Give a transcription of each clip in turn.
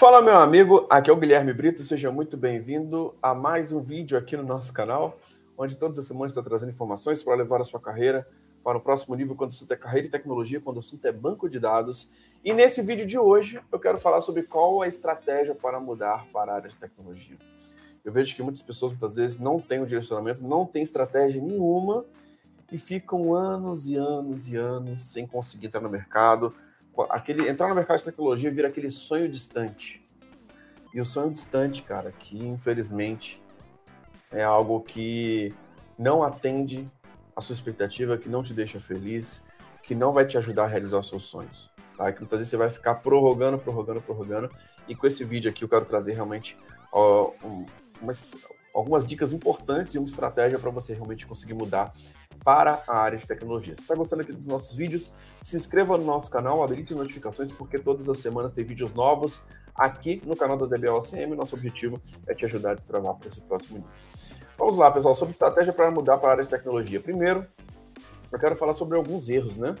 Fala, meu amigo, aqui é o Guilherme Brito, seja muito bem-vindo a mais um vídeo aqui no nosso canal, onde todas as semanas estou trazendo informações para levar a sua carreira para o próximo nível quando o assunto é carreira e tecnologia, quando o assunto é banco de dados. E nesse vídeo de hoje eu quero falar sobre qual a estratégia para mudar para a área de tecnologia. Eu vejo que muitas pessoas muitas vezes não têm um direcionamento, não têm estratégia nenhuma e ficam anos e anos e anos sem conseguir entrar no mercado. Aquele, entrar no mercado de tecnologia vira aquele sonho distante. E o sonho distante, cara, que infelizmente é algo que não atende a sua expectativa, que não te deixa feliz, que não vai te ajudar a realizar os seus sonhos. Tá? Que muitas vezes você vai ficar prorrogando, prorrogando, prorrogando. E com esse vídeo aqui eu quero trazer realmente ó, um, umas, algumas dicas importantes e uma estratégia para você realmente conseguir mudar para a área de tecnologia. Se está gostando aqui dos nossos vídeos, se inscreva no nosso canal, habilite notificações, porque todas as semanas tem vídeos novos aqui no canal da DBLCM. Nosso objetivo é te ajudar a destravar para esse próximo nível. Vamos lá, pessoal, sobre estratégia para mudar para a área de tecnologia. Primeiro, eu quero falar sobre alguns erros, né?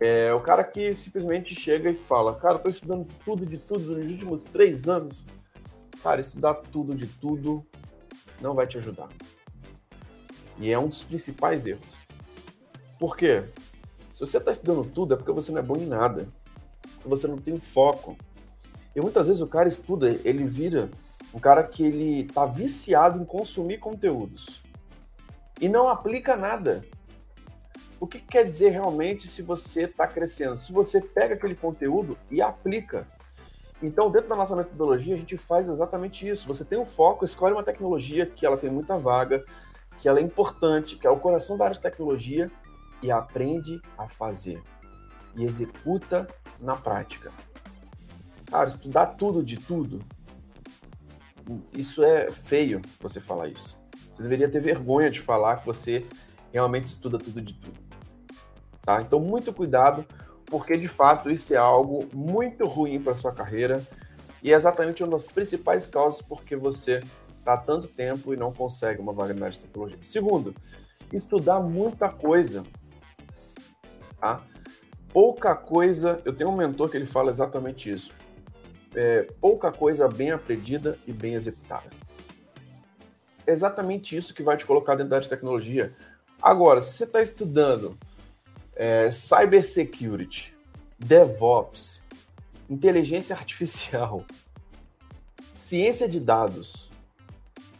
É o cara que simplesmente chega e fala, cara, estou estudando tudo de tudo nos últimos três anos. Cara, estudar tudo de tudo não vai te ajudar. E é um dos principais erros. Por quê? Se você está estudando tudo, é porque você não é bom em nada. Você não tem foco. E muitas vezes o cara estuda, ele vira um cara que ele está viciado em consumir conteúdos e não aplica nada. O que quer dizer realmente se você está crescendo? Se você pega aquele conteúdo e aplica. Então, dentro da nossa metodologia, a gente faz exatamente isso. Você tem um foco, escolhe uma tecnologia que ela tem muita vaga, que ela é importante, que é o coração da área de tecnologia e aprende a fazer e executa na prática. Cara, estudar tudo de tudo, isso é feio você falar isso. Você deveria ter vergonha de falar que você realmente estuda tudo de tudo. Tá? Então, muito cuidado, porque de fato isso é algo muito ruim para sua carreira e é exatamente uma das principais causas porque você está tanto tempo e não consegue uma vaga na área de tecnologia. Segundo, estudar muita coisa. Tá? Pouca coisa. Eu tenho um mentor que ele fala exatamente isso. É, pouca coisa bem aprendida e bem executada. É exatamente isso que vai te colocar dentro da área de tecnologia. Agora, se você está estudando é, cybersecurity, DevOps, inteligência artificial, ciência de dados,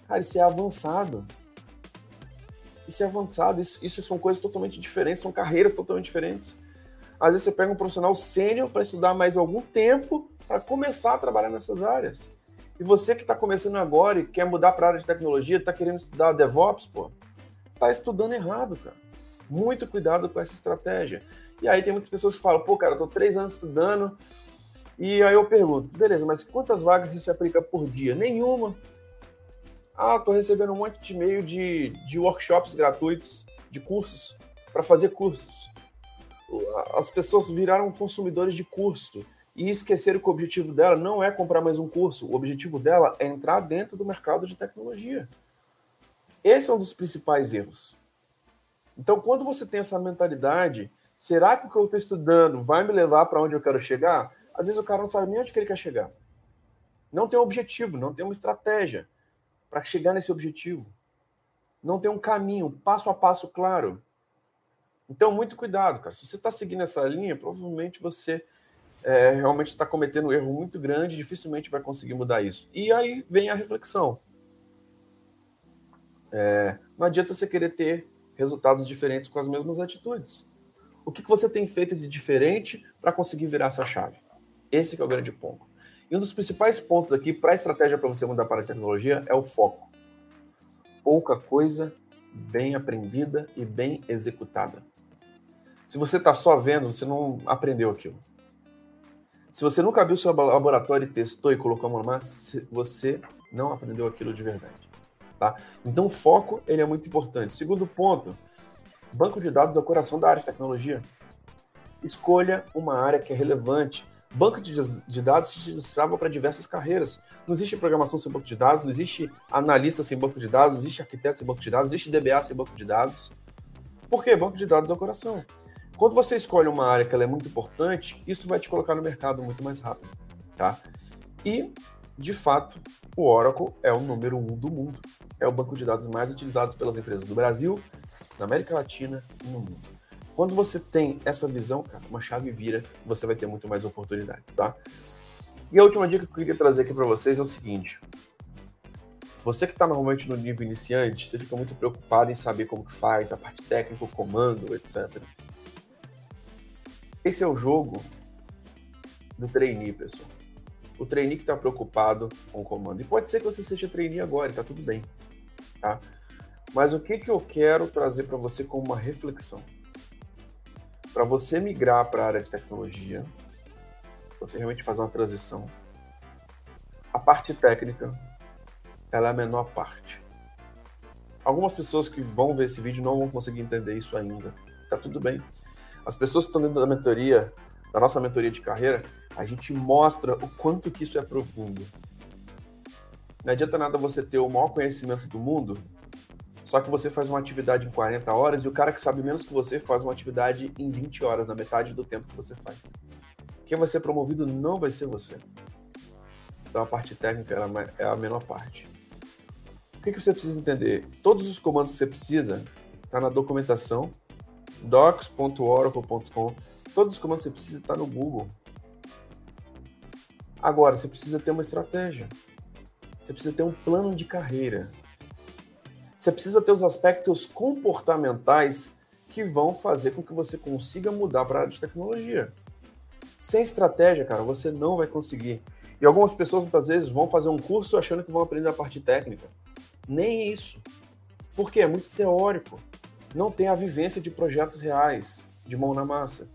Cara, isso é avançado. Isso é avançado, isso, isso são coisas totalmente diferentes, são carreiras totalmente diferentes. Às vezes você pega um profissional sênior para estudar mais algum tempo para começar a trabalhar nessas áreas. E você que está começando agora e quer mudar para a área de tecnologia, está querendo estudar DevOps, pô, tá estudando errado, cara. Muito cuidado com essa estratégia. E aí tem muitas pessoas que falam, pô, cara, eu tô três anos estudando. E aí eu pergunto, beleza, mas quantas vagas isso aplica por dia? Nenhuma. Ah, estou recebendo um monte de e-mail de, de workshops gratuitos, de cursos, para fazer cursos. As pessoas viraram consumidores de curso e esqueceram que o objetivo dela não é comprar mais um curso, o objetivo dela é entrar dentro do mercado de tecnologia. Esse é um dos principais erros. Então, quando você tem essa mentalidade, será que o que eu estou estudando vai me levar para onde eu quero chegar? Às vezes o cara não sabe nem onde que ele quer chegar. Não tem um objetivo, não tem uma estratégia para chegar nesse objetivo. Não tem um caminho, passo a passo claro. Então, muito cuidado, cara. Se você está seguindo essa linha, provavelmente você é, realmente está cometendo um erro muito grande, dificilmente vai conseguir mudar isso. E aí vem a reflexão. É, não adianta você querer ter resultados diferentes com as mesmas atitudes. O que, que você tem feito de diferente para conseguir virar essa chave? Esse é o grande ponto. E um dos principais pontos aqui para a estratégia para você mudar para a tecnologia é o foco. Pouca coisa bem aprendida e bem executada. Se você está só vendo, você não aprendeu aquilo. Se você nunca abriu seu laboratório e testou e colocou a mão na massa, você não aprendeu aquilo de verdade. Tá? Então, o foco ele é muito importante. Segundo ponto, banco de dados é o coração da área de tecnologia. Escolha uma área que é relevante banco de, de dados se destrava para diversas carreiras. Não existe programação sem banco de dados, não existe analista sem banco de dados, não existe arquiteto sem banco de dados, não existe DBA sem banco de dados. Por quê? Banco de dados é o coração. Quando você escolhe uma área que é muito importante, isso vai te colocar no mercado muito mais rápido, tá? E, de fato, o Oracle é o número um do mundo. É o banco de dados mais utilizado pelas empresas do Brasil, na América Latina e no mundo. Quando você tem essa visão, cara, uma chave vira, você vai ter muito mais oportunidades, tá? E a última dica que eu queria trazer aqui para vocês é o seguinte: você que está normalmente no nível iniciante, você fica muito preocupado em saber como que faz, a parte técnica, o comando, etc. Esse é o jogo do trainee, pessoal. O trainee que está preocupado com o comando. E pode ser que você seja trainee agora, está tudo bem, tá? Mas o que, que eu quero trazer para você como uma reflexão? Para você migrar para a área de tecnologia, você realmente fazer uma transição, a parte técnica, ela é a menor parte. Algumas pessoas que vão ver esse vídeo não vão conseguir entender isso ainda. Tá tudo bem. As pessoas que estão dentro da mentoria, da nossa mentoria de carreira, a gente mostra o quanto que isso é profundo. Não adianta nada você ter o maior conhecimento do mundo só que você faz uma atividade em 40 horas e o cara que sabe menos que você faz uma atividade em 20 horas, na metade do tempo que você faz. Quem vai ser promovido não vai ser você. Então a parte técnica é a menor parte. O que, você precisa entender? Todos os comandos que você precisa está na documentação docs.oracle.com. Todos os comandos que você precisa estar tá no Google. Agora, você precisa ter uma estratégia. Você precisa ter um plano de carreira. Você precisa ter os aspectos comportamentais que vão fazer com que você consiga mudar para a área de tecnologia. Sem estratégia, cara, você não vai conseguir. E algumas pessoas muitas vezes vão fazer um curso achando que vão aprender a parte técnica. Nem isso. Porque é muito teórico. Não tem a vivência de projetos reais, de mão na massa.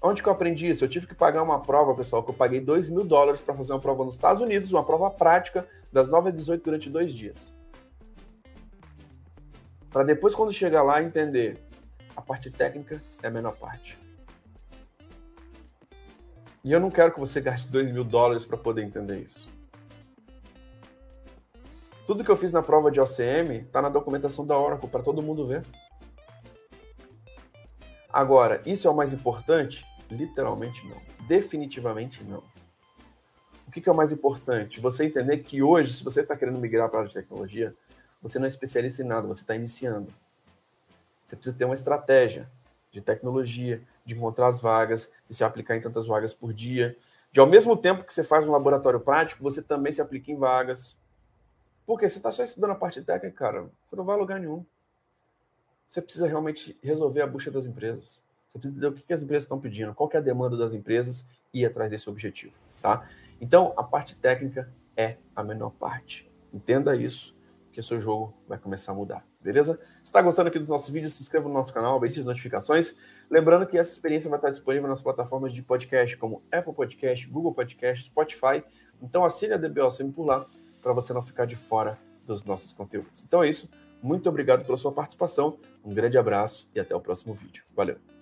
Onde que eu aprendi isso? Eu tive que pagar uma prova, pessoal, que eu paguei 2 mil dólares para fazer uma prova nos Estados Unidos, uma prova prática, das 9 às 18 durante dois dias para depois, quando chegar lá, entender a parte técnica é a menor parte. E eu não quero que você gaste 2 mil dólares para poder entender isso. Tudo que eu fiz na prova de OCM está na documentação da Oracle para todo mundo ver. Agora, isso é o mais importante? Literalmente não. Definitivamente não. O que, que é o mais importante? Você entender que hoje, se você está querendo migrar para a área de tecnologia, você não é especialista em nada, você está iniciando. Você precisa ter uma estratégia de tecnologia, de encontrar as vagas, de se aplicar em tantas vagas por dia. De ao mesmo tempo que você faz um laboratório prático, você também se aplica em vagas. Porque você está só estudando a parte técnica, cara, você não vai a lugar nenhum. Você precisa realmente resolver a bucha das empresas. Você precisa entender o que as empresas estão pedindo, qual é a demanda das empresas e ir atrás desse objetivo, tá? Então, a parte técnica é a menor parte. Entenda isso que seu jogo vai começar a mudar, beleza? Se está gostando aqui dos nossos vídeos, se inscreva no nosso canal, habilite as notificações. Lembrando que essa experiência vai estar disponível nas plataformas de podcast, como Apple Podcast, Google Podcast, Spotify. Então assine a DBO sempre por lá, para você não ficar de fora dos nossos conteúdos. Então é isso. Muito obrigado pela sua participação, um grande abraço e até o próximo vídeo. Valeu!